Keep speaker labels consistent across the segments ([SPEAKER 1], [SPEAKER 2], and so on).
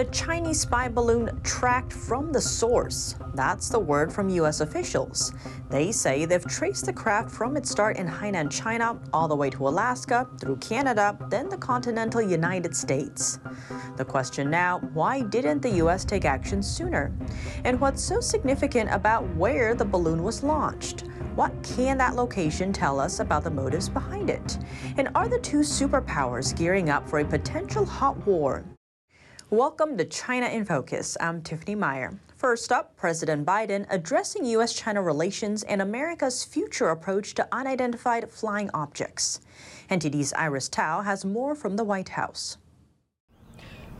[SPEAKER 1] The Chinese spy balloon tracked from the source. That's the word from U.S. officials. They say they've traced the craft from its start in Hainan, China, all the way to Alaska, through Canada, then the continental United States. The question now why didn't the U.S. take action sooner? And what's so significant about where the balloon was launched? What can that location tell us about the motives behind it? And are the two superpowers gearing up for a potential hot war? Welcome to China in Focus. I'm Tiffany Meyer. First up, President Biden addressing U.S. China relations and America's future approach to unidentified flying objects. NTD's Iris Tao has more from the White House.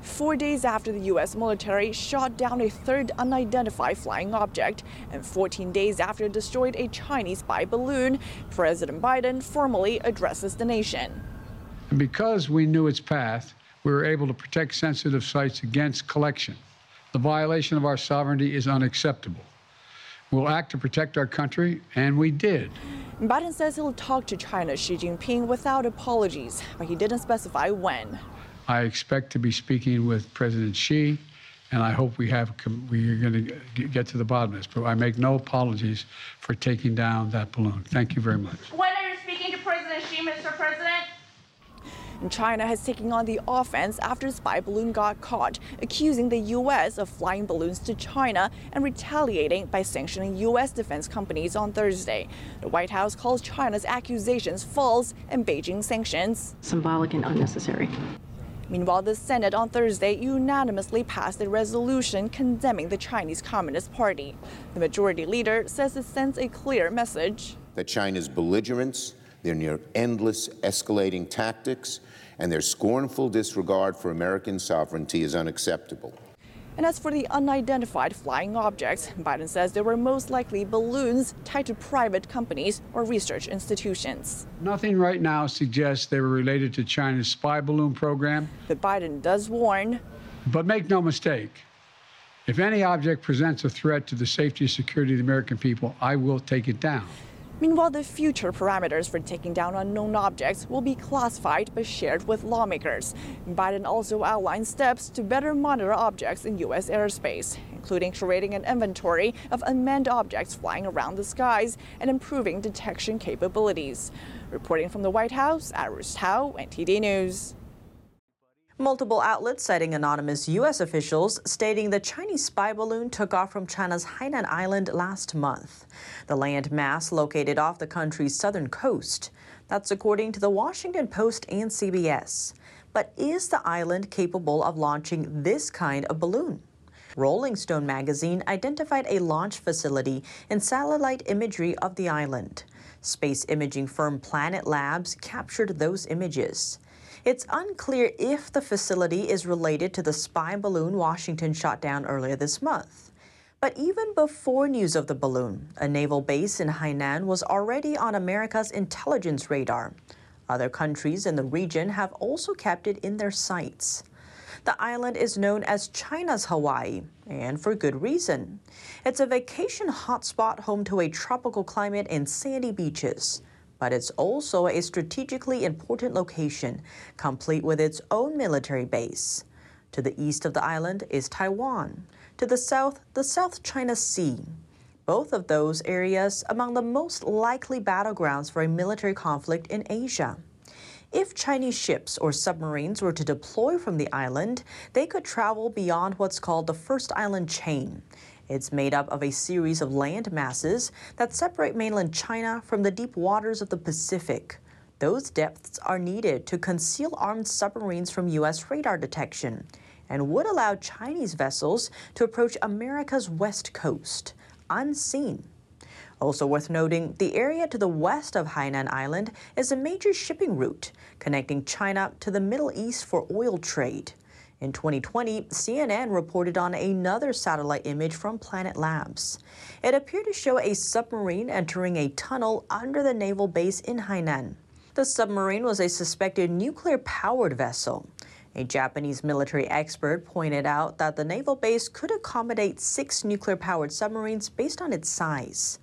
[SPEAKER 2] Four days after the U.S. military shot down a third unidentified flying object, and 14 days after it destroyed a Chinese spy balloon, President Biden formally addresses the nation.
[SPEAKER 3] Because we knew its path, we were able to protect sensitive sites against collection. The violation of our sovereignty is unacceptable. We'll act to protect our country, and we did.
[SPEAKER 2] Biden says he'll talk to China's Xi Jinping without apologies, but he didn't specify when.
[SPEAKER 3] I expect to be speaking with President Xi, and I hope we have we are going to get to the bottom of this. But I make no apologies for taking down that balloon. Thank you very much.
[SPEAKER 4] When are you speaking to President Xi, Mr. President?
[SPEAKER 2] And China has taken on the offense after a spy balloon got caught, accusing the U.S. of flying balloons to China and retaliating by sanctioning U.S. defense companies on Thursday. The White House calls China's accusations false and Beijing sanctions
[SPEAKER 5] symbolic and unnecessary.
[SPEAKER 2] Meanwhile, the Senate on Thursday unanimously passed a resolution condemning the Chinese Communist Party. The majority leader says it sends a clear message
[SPEAKER 6] that China's belligerence, their near endless escalating tactics, and their scornful disregard for American sovereignty is unacceptable.
[SPEAKER 2] And as for the unidentified flying objects, Biden says they were most likely balloons tied to private companies or research institutions.
[SPEAKER 3] Nothing right now suggests they were related to China's spy balloon program.
[SPEAKER 2] But Biden does warn.
[SPEAKER 3] But make no mistake, if any object presents a threat to the safety and security of the American people, I will take it down.
[SPEAKER 2] Meanwhile, the future parameters for taking down unknown objects will be classified but shared with lawmakers. Biden also outlined steps to better monitor objects in U.S. airspace, including creating an inventory of unmanned objects flying around the skies and improving detection capabilities. Reporting from the White House, Iris Tao, NTD News.
[SPEAKER 1] Multiple outlets citing anonymous U.S. officials stating the Chinese spy balloon took off from China's Hainan Island last month, the land mass located off the country's southern coast. That's according to the Washington Post and CBS. But is the island capable of launching this kind of balloon? Rolling Stone magazine identified a launch facility and satellite imagery of the island. Space imaging firm Planet Labs captured those images. It's unclear if the facility is related to the spy balloon Washington shot down earlier this month. But even before news of the balloon, a naval base in Hainan was already on America's intelligence radar. Other countries in the region have also kept it in their sights. The island is known as China's Hawaii, and for good reason. It's a vacation hotspot home to a tropical climate and sandy beaches but it's also a strategically important location, complete with its own military base. To the east of the island is Taiwan. To the south, the South China Sea. Both of those areas among the most likely battlegrounds for a military conflict in Asia. If Chinese ships or submarines were to deploy from the island, they could travel beyond what's called the First Island Chain. It's made up of a series of land masses that separate mainland China from the deep waters of the Pacific. Those depths are needed to conceal armed submarines from U.S. radar detection and would allow Chinese vessels to approach America's west coast unseen. Also worth noting, the area to the west of Hainan Island is a major shipping route connecting China to the Middle East for oil trade. In 2020, CNN reported on another satellite image from Planet Labs. It appeared to show a submarine entering a tunnel under the naval base in Hainan. The submarine was a suspected nuclear powered vessel. A Japanese military expert pointed out that the naval base could accommodate six nuclear powered submarines based on its size.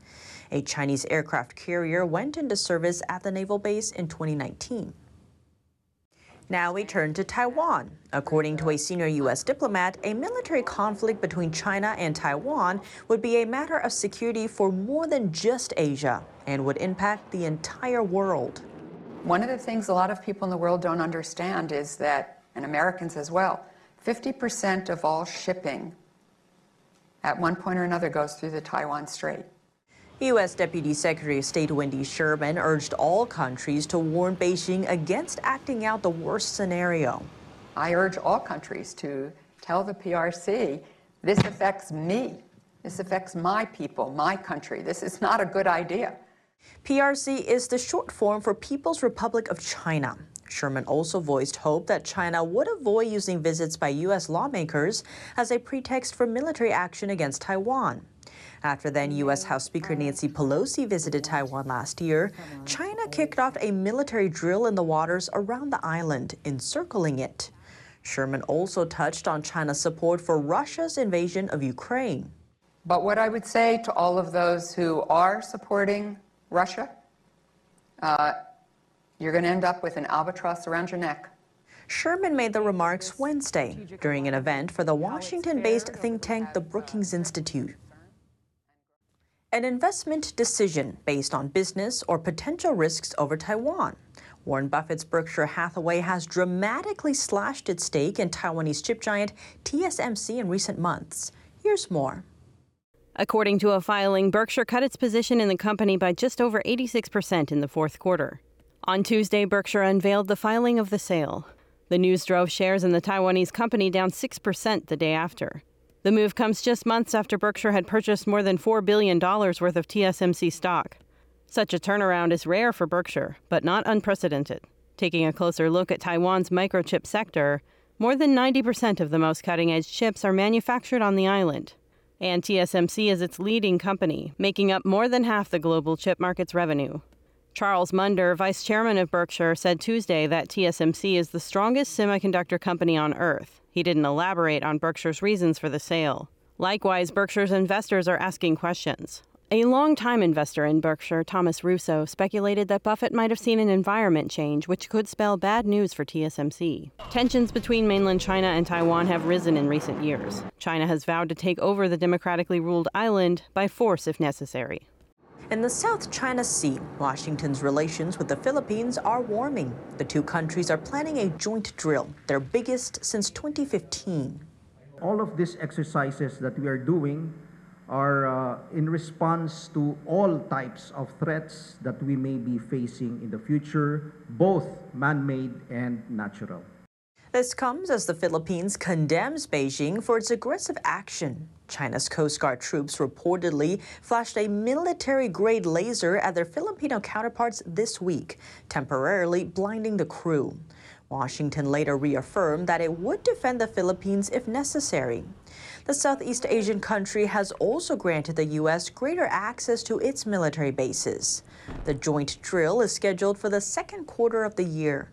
[SPEAKER 1] A Chinese aircraft carrier went into service at the naval base in 2019. Now we turn to Taiwan. According to a senior U.S. diplomat, a military conflict between China and Taiwan would be a matter of security for more than just Asia and would impact the entire world.
[SPEAKER 5] One of the things a lot of people in the world don't understand is that, and Americans as well, 50% of all shipping at one point or another goes through the Taiwan Strait.
[SPEAKER 1] U.S. Deputy Secretary of State Wendy Sherman urged all countries to warn Beijing against acting out the worst scenario.
[SPEAKER 5] I urge all countries to tell the PRC this affects me. This affects my people, my country. This is not a good idea.
[SPEAKER 1] PRC is the short form for People's Republic of China. Sherman also voiced hope that China would avoid using visits by U.S. lawmakers as a pretext for military action against Taiwan. After then U.S. House Speaker Nancy Pelosi visited Taiwan last year, China kicked off a military drill in the waters around the island, encircling it. Sherman also touched on China's support for Russia's invasion of Ukraine.
[SPEAKER 5] But what I would say to all of those who are supporting Russia, uh, you're going to end up with an albatross around your neck.
[SPEAKER 1] Sherman made the remarks Wednesday during an event for the Washington based think tank, the Brookings Institute. An investment decision based on business or potential risks over Taiwan. Warren Buffett's Berkshire Hathaway has dramatically slashed its stake in Taiwanese chip giant TSMC in recent months. Here's more.
[SPEAKER 7] According to a filing, Berkshire cut its position in the company by just over 86% in the fourth quarter. On Tuesday, Berkshire unveiled the filing of the sale. The news drove shares in the Taiwanese company down 6% the day after. The move comes just months after Berkshire had purchased more than $4 billion worth of TSMC stock. Such a turnaround is rare for Berkshire, but not unprecedented. Taking a closer look at Taiwan's microchip sector, more than 90% of the most cutting edge chips are manufactured on the island. And TSMC is its leading company, making up more than half the global chip market's revenue. Charles Munger, vice chairman of Berkshire, said Tuesday that TSMC is the strongest semiconductor company on earth he didn't elaborate on Berkshire's reasons for the sale. Likewise, Berkshire's investors are asking questions. A longtime investor in Berkshire, Thomas Russo, speculated that Buffett might have seen an environment change which could spell bad news for TSMC. Tensions between mainland China and Taiwan have risen in recent years. China has vowed to take over the democratically ruled island by force if necessary.
[SPEAKER 1] In the South China Sea, Washington's relations with the Philippines are warming. The two countries are planning a joint drill, their biggest since 2015.
[SPEAKER 8] All of these exercises that we are doing are uh, in response to all types of threats that we may be facing in the future, both man made and natural.
[SPEAKER 1] This comes as the Philippines condemns Beijing for its aggressive action. China's Coast Guard troops reportedly flashed a military grade laser at their Filipino counterparts this week, temporarily blinding the crew. Washington later reaffirmed that it would defend the Philippines if necessary. The Southeast Asian country has also granted the U.S. greater access to its military bases. The joint drill is scheduled for the second quarter of the year.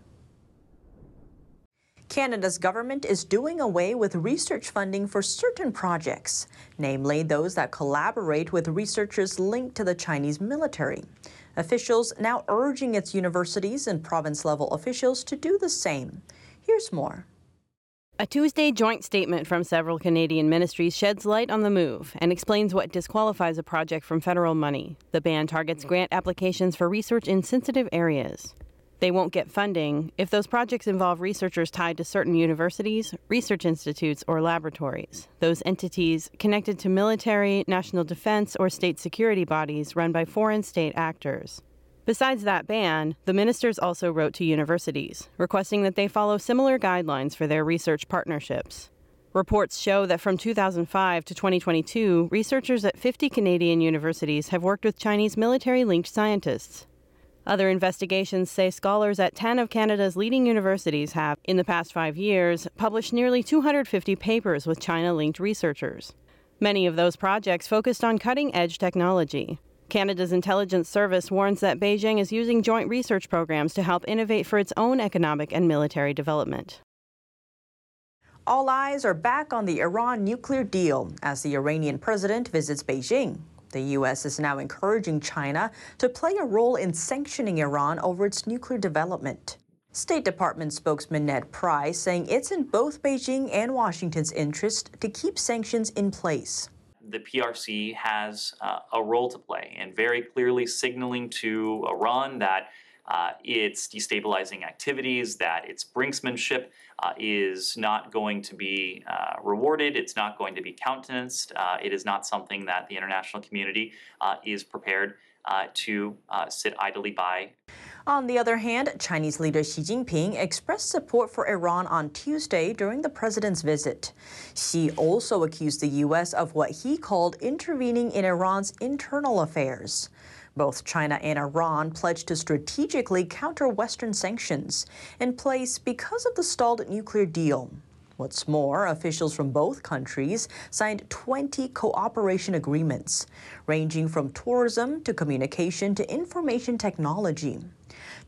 [SPEAKER 1] Canada's government is doing away with research funding for certain projects, namely those that collaborate with researchers linked to the Chinese military. Officials now urging its universities and province level officials to do the same. Here's more.
[SPEAKER 7] A Tuesday joint statement from several Canadian ministries sheds light on the move and explains what disqualifies a project from federal money. The ban targets grant applications for research in sensitive areas. They won't get funding if those projects involve researchers tied to certain universities, research institutes, or laboratories. Those entities connected to military, national defense, or state security bodies run by foreign state actors. Besides that ban, the ministers also wrote to universities, requesting that they follow similar guidelines for their research partnerships. Reports show that from 2005 to 2022, researchers at 50 Canadian universities have worked with Chinese military linked scientists. Other investigations say scholars at 10 of Canada's leading universities have, in the past five years, published nearly 250 papers with China linked researchers. Many of those projects focused on cutting edge technology. Canada's intelligence service warns that Beijing is using joint research programs to help innovate for its own economic and military development.
[SPEAKER 1] All eyes are back on the Iran nuclear deal as the Iranian president visits Beijing. The U.S. is now encouraging China to play a role in sanctioning Iran over its nuclear development. State Department spokesman Ned Price saying it's in both Beijing and Washington's interest to keep sanctions in place.
[SPEAKER 9] The PRC has uh, a role to play and very clearly signaling to Iran that uh, its destabilizing activities, that its brinksmanship uh, is not going to be uh, rewarded, it's not going to be countenanced, uh, it is not something that the international community uh, is prepared uh, to sit idly by.
[SPEAKER 1] On the other hand, Chinese leader Xi Jinping expressed support for Iran on Tuesday during the president's visit. Xi also accused the U.S. of what he called intervening in Iran's internal affairs. Both China and Iran pledged to strategically counter Western sanctions in place because of the stalled nuclear deal. What's more, officials from both countries signed 20 cooperation agreements, ranging from tourism to communication to information technology.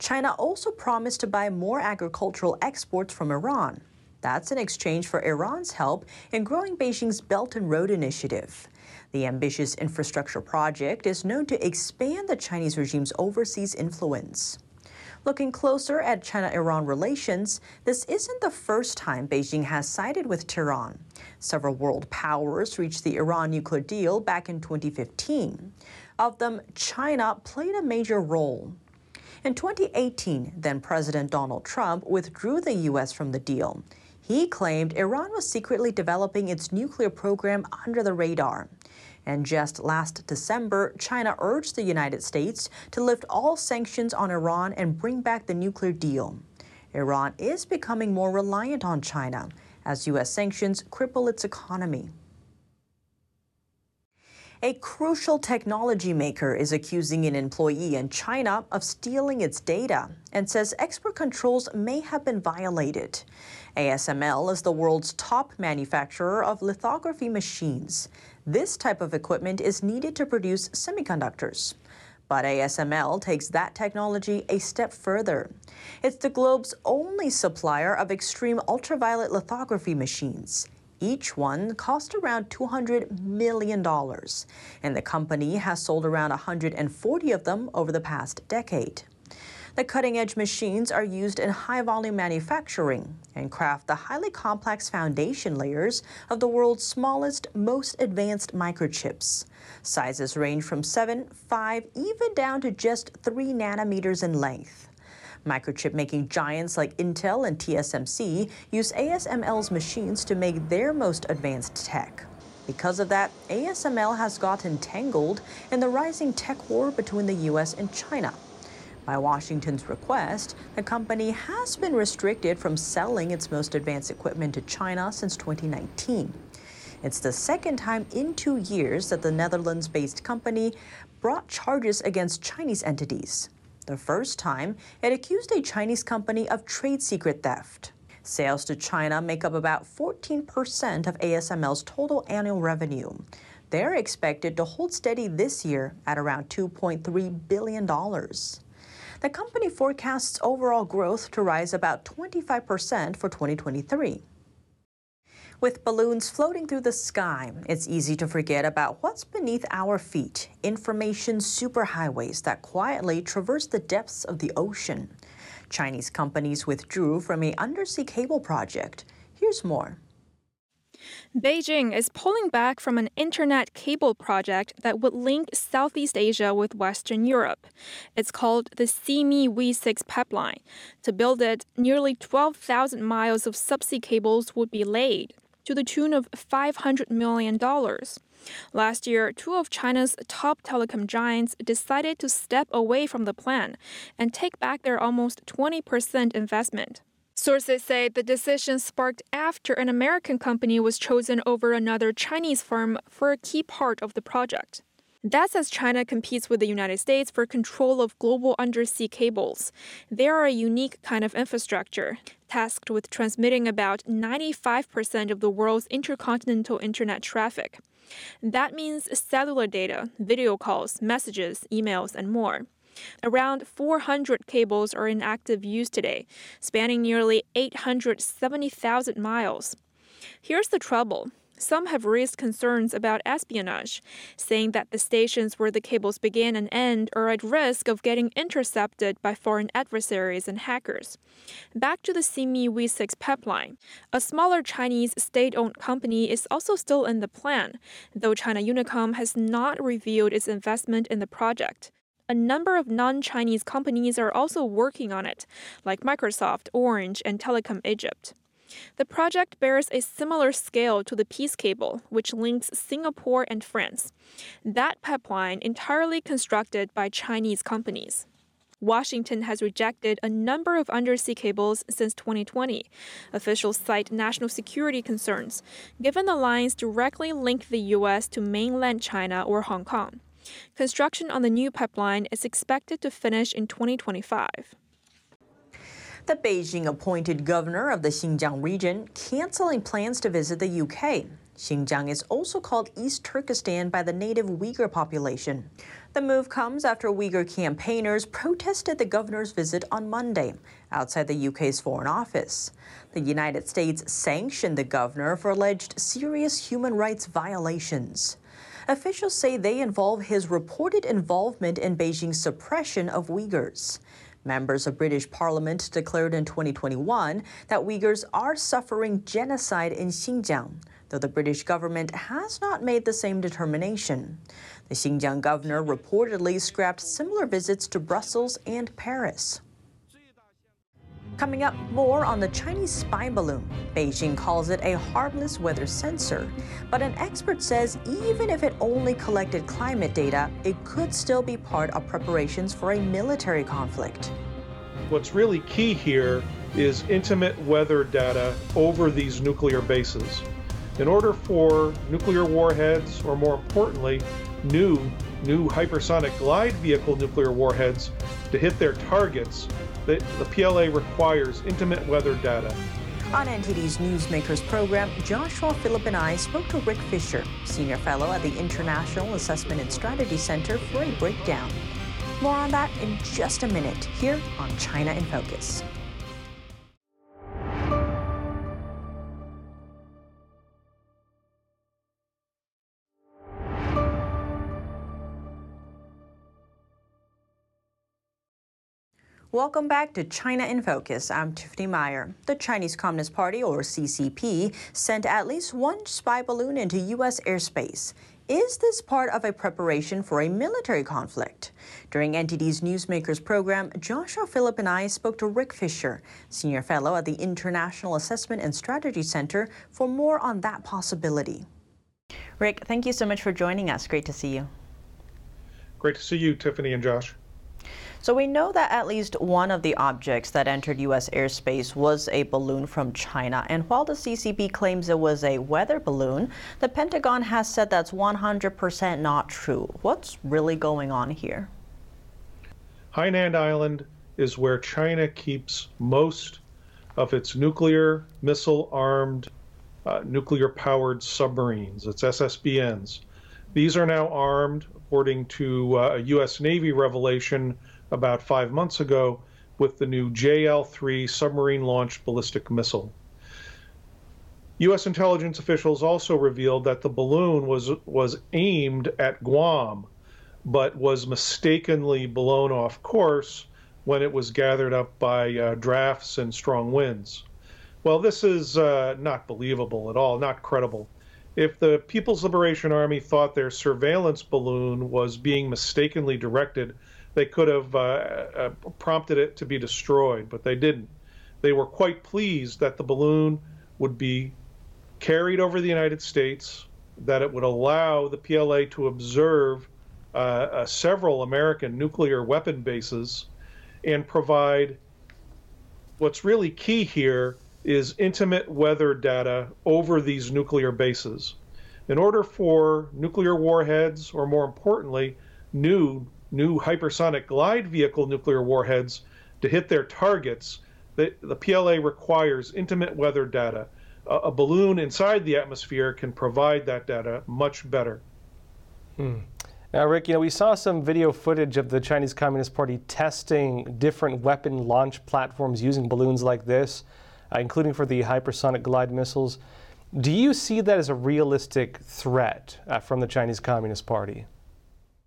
[SPEAKER 1] China also promised to buy more agricultural exports from Iran. That's in exchange for Iran's help in growing Beijing's Belt and Road Initiative. The ambitious infrastructure project is known to expand the Chinese regime's overseas influence. Looking closer at China Iran relations, this isn't the first time Beijing has sided with Tehran. Several world powers reached the Iran nuclear deal back in 2015. Of them, China played a major role. In 2018, then President Donald Trump withdrew the U.S. from the deal. He claimed Iran was secretly developing its nuclear program under the radar. And just last December, China urged the United States to lift all sanctions on Iran and bring back the nuclear deal. Iran is becoming more reliant on China as U.S. sanctions cripple its economy. A crucial technology maker is accusing an employee in China of stealing its data and says export controls may have been violated. ASML is the world's top manufacturer of lithography machines. This type of equipment is needed to produce semiconductors. But ASML takes that technology a step further. It's the globe's only supplier of extreme ultraviolet lithography machines. Each one cost around $200 million, and the company has sold around 140 of them over the past decade. The cutting edge machines are used in high volume manufacturing and craft the highly complex foundation layers of the world's smallest, most advanced microchips. Sizes range from 7, 5, even down to just 3 nanometers in length. Microchip making giants like Intel and TSMC use ASML's machines to make their most advanced tech. Because of that, ASML has gotten tangled in the rising tech war between the US and China. By Washington's request, the company has been restricted from selling its most advanced equipment to China since 2019. It's the second time in two years that the Netherlands based company brought charges against Chinese entities. The first time, it accused a Chinese company of trade secret theft. Sales to China make up about 14% of ASML's total annual revenue. They're expected to hold steady this year at around $2.3 billion. The company forecasts overall growth to rise about 25% for 2023. With balloons floating through the sky, it's easy to forget about what's beneath our feet information superhighways that quietly traverse the depths of the ocean. Chinese companies withdrew from a undersea cable project. Here's more.
[SPEAKER 10] Beijing is pulling back from an internet cable project that would link Southeast Asia with Western Europe. It's called the SeaMeWe 6 pipeline. To build it, nearly 12,000 miles of subsea cables would be laid, to the tune of $500 million. Last year, two of China's top telecom giants decided to step away from the plan and take back their almost 20% investment. Sources say the decision sparked after an American company was chosen over another Chinese firm for a key part of the project. That's as China competes with the United States for control of global undersea cables. They are a unique kind of infrastructure, tasked with transmitting about 95% of the world's intercontinental internet traffic. That means cellular data, video calls, messages, emails, and more. Around 400 cables are in active use today, spanning nearly 870,000 miles. Here's the trouble Some have raised concerns about espionage, saying that the stations where the cables begin and end are at risk of getting intercepted by foreign adversaries and hackers. Back to the SeaMeWe 6 pipeline. A smaller Chinese state owned company is also still in the plan, though China Unicom has not revealed its investment in the project. A number of non Chinese companies are also working on it, like Microsoft, Orange, and Telecom Egypt. The project bears a similar scale to the Peace Cable, which links Singapore and France. That pipeline entirely constructed by Chinese companies. Washington has rejected a number of undersea cables since 2020. Officials cite national security concerns, given the lines directly link the U.S. to mainland China or Hong Kong. Construction on the new pipeline is expected to finish in 2025.
[SPEAKER 1] The Beijing appointed governor of the Xinjiang region canceling plans to visit the UK. Xinjiang is also called East Turkestan by the native Uyghur population. The move comes after Uyghur campaigners protested the governor's visit on Monday outside the UK's Foreign Office. The United States sanctioned the governor for alleged serious human rights violations. Officials say they involve his reported involvement in Beijing's suppression of Uyghurs. Members of British Parliament declared in 2021 that Uyghurs are suffering genocide in Xinjiang, though the British government has not made the same determination. The Xinjiang governor reportedly scrapped similar visits to Brussels and Paris. Coming up, more on the Chinese spy balloon. Beijing calls it a harmless weather sensor. But an expert says even if it only collected climate data, it could still be part of preparations for a military conflict.
[SPEAKER 11] What's really key here is intimate weather data over these nuclear bases. In order for nuclear warheads, or more importantly, new, new hypersonic glide vehicle nuclear warheads to hit their targets, the, the PLA requires intimate weather data.
[SPEAKER 1] On NTD's Newsmakers program, Joshua Phillip and I spoke to Rick Fisher, Senior Fellow at the International Assessment and Strategy Center, for a breakdown. More on that in just a minute here on China in Focus. Welcome back to China in Focus. I'm Tiffany Meyer. The Chinese Communist Party, or CCP, sent at least one spy balloon into U.S. airspace. Is this part of a preparation for a military conflict? During NTD's Newsmakers program, Joshua Phillip and I spoke to Rick Fisher, Senior Fellow at the International Assessment and Strategy Center, for more on that possibility. Rick, thank you so much for joining us. Great to see you.
[SPEAKER 11] Great to see you, Tiffany and Josh.
[SPEAKER 1] So we know that at least one of the objects that entered U.S. airspace was a balloon from China. And while the CCP claims it was a weather balloon, the Pentagon has said that's 100% not true. What's really going on here?
[SPEAKER 11] Hainan Island is where China keeps most of its nuclear, missile armed, uh, nuclear powered submarines. It's SSBNs. These are now armed, according to uh, a U.S. Navy revelation about five months ago with the new JL 3 submarine launched ballistic missile. U.S. intelligence officials also revealed that the balloon was, was aimed at Guam, but was mistakenly blown off course when it was gathered up by uh, drafts and strong winds. Well, this is uh, not believable at all, not credible. If the People's Liberation Army thought their surveillance balloon was being mistakenly directed they could have uh, uh, prompted it to be destroyed, but they didn't. They were quite pleased that the balloon would be carried over the United States, that it would allow the PLA to observe uh, uh, several American nuclear weapon bases and provide what's really key here is intimate weather data over these nuclear bases. In order for nuclear warheads, or more importantly, new new hypersonic glide vehicle nuclear warheads to hit their targets, the, the PLA requires intimate weather data. A, a, balloon inside the atmosphere can provide that data much better.
[SPEAKER 12] Hmm. Now, Rick, you know, we saw some video footage of the Chinese Communist Party testing different weapon launch platforms using balloons like this, uh, including for the hypersonic glide missiles. Do you see that as a realistic threat uh, from the Chinese Communist Party?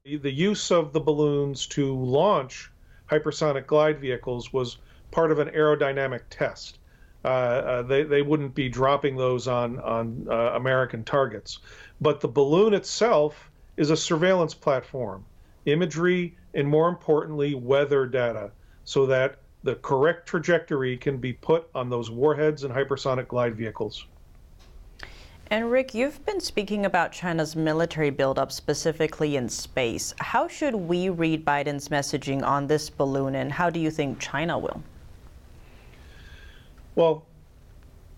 [SPEAKER 11] The use of the balloons to launch hypersonic glide vehicles was part of an aerodynamic test. Uh, uh, they, they wouldn't be dropping those on, on uh, American targets. But the balloon itself is a surveillance platform, imagery, and more importantly, weather data, so that the correct trajectory can be put on those warheads and hypersonic glide vehicles.
[SPEAKER 1] And Rick, you've been speaking about China's military buildup specifically in space. How should we read Biden's messaging on this balloon, and how do you think China will?
[SPEAKER 11] Well,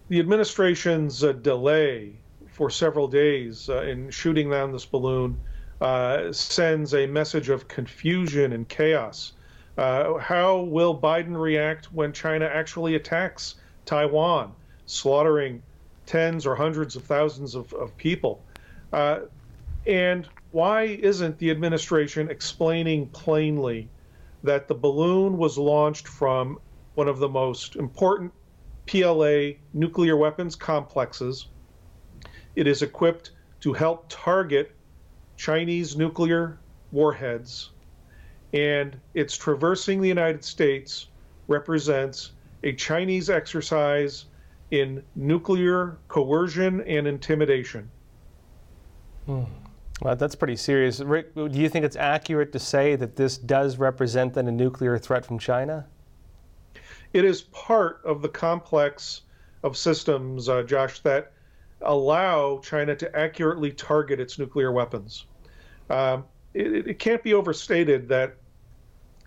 [SPEAKER 11] the administration's uh, delay for several days uh, in shooting down this balloon uh, sends a message of confusion and chaos. Uh, how will Biden react when China actually attacks Taiwan, slaughtering tens or hundreds of thousands of, of people? Uh, and why isn't the administration explaining plainly that the balloon was launched from one of the most important PLA nuclear weapons complexes? It is equipped to help target Chinese nuclear warheads, and its traversing the United States represents a Chinese exercise in nuclear coercion and intimidation.
[SPEAKER 12] Hmm. Well, that's pretty serious. Rick, do you think it's accurate to say that this does represent then a nuclear threat from China?
[SPEAKER 11] It is part of the complex of systems, uh, Josh, that allow China to accurately target its nuclear weapons. Um, it, it can't be overstated that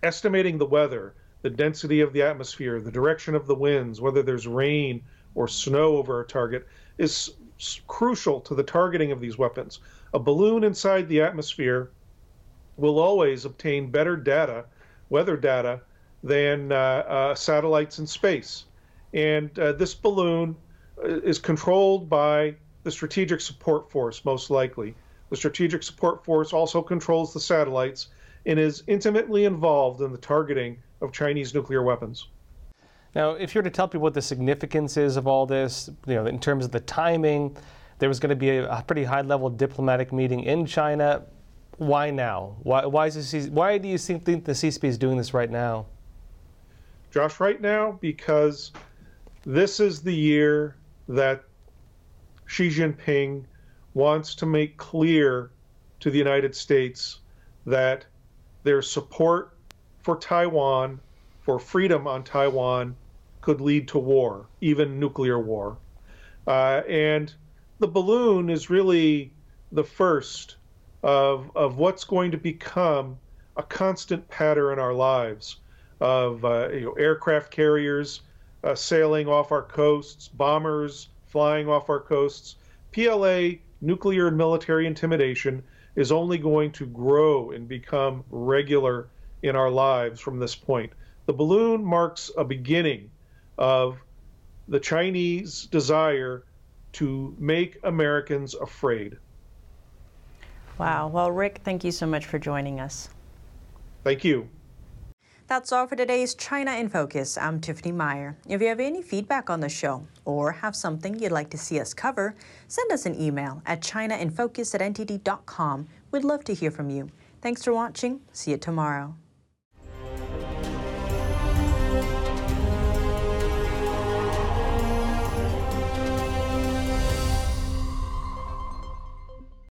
[SPEAKER 11] estimating the weather, the density of the atmosphere, the direction of the winds, whether there's rain or snow over a target, is crucial to the targeting of these weapons. A balloon inside the atmosphere will always obtain better data, weather data, than uh, uh, satellites in space. And uh, this balloon uh, is controlled by the Strategic Support Force, most likely. The Strategic Support Force also controls the satellites and is intimately involved in the targeting of Chinese nuclear weapons.
[SPEAKER 12] Now, if you were to tell people what the significance is of all this, you know, in terms of the timing, there was going to be a, a pretty high-level diplomatic meeting in China. Why now? Why, why, is this, why do you think, think the CCP is doing this right now?
[SPEAKER 11] Josh, right now, because this is the year that Xi Jinping wants to make clear to the United States that their support for Taiwan, for freedom on Taiwan, could lead to war, even nuclear war. Uh, and the balloon is really the first of, of what's going to become a constant pattern in our lives of uh, you know, aircraft carriers uh, sailing off our coasts, bombers flying off our coasts. PLA nuclear and military intimidation is only going to grow and become regular in our lives from this point. The balloon marks a beginning of the Chinese desire to make Americans afraid.
[SPEAKER 1] Wow. Well, Rick, thank you so much for joining us.
[SPEAKER 11] Thank you.
[SPEAKER 1] That's all for today's China in Focus. I'm Tiffany Meyer. If you have any feedback on the show or have something you'd like to see us cover, send us an email at chinainfocus at ntd.com. We'd love to hear from you. Thanks for watching. See you tomorrow.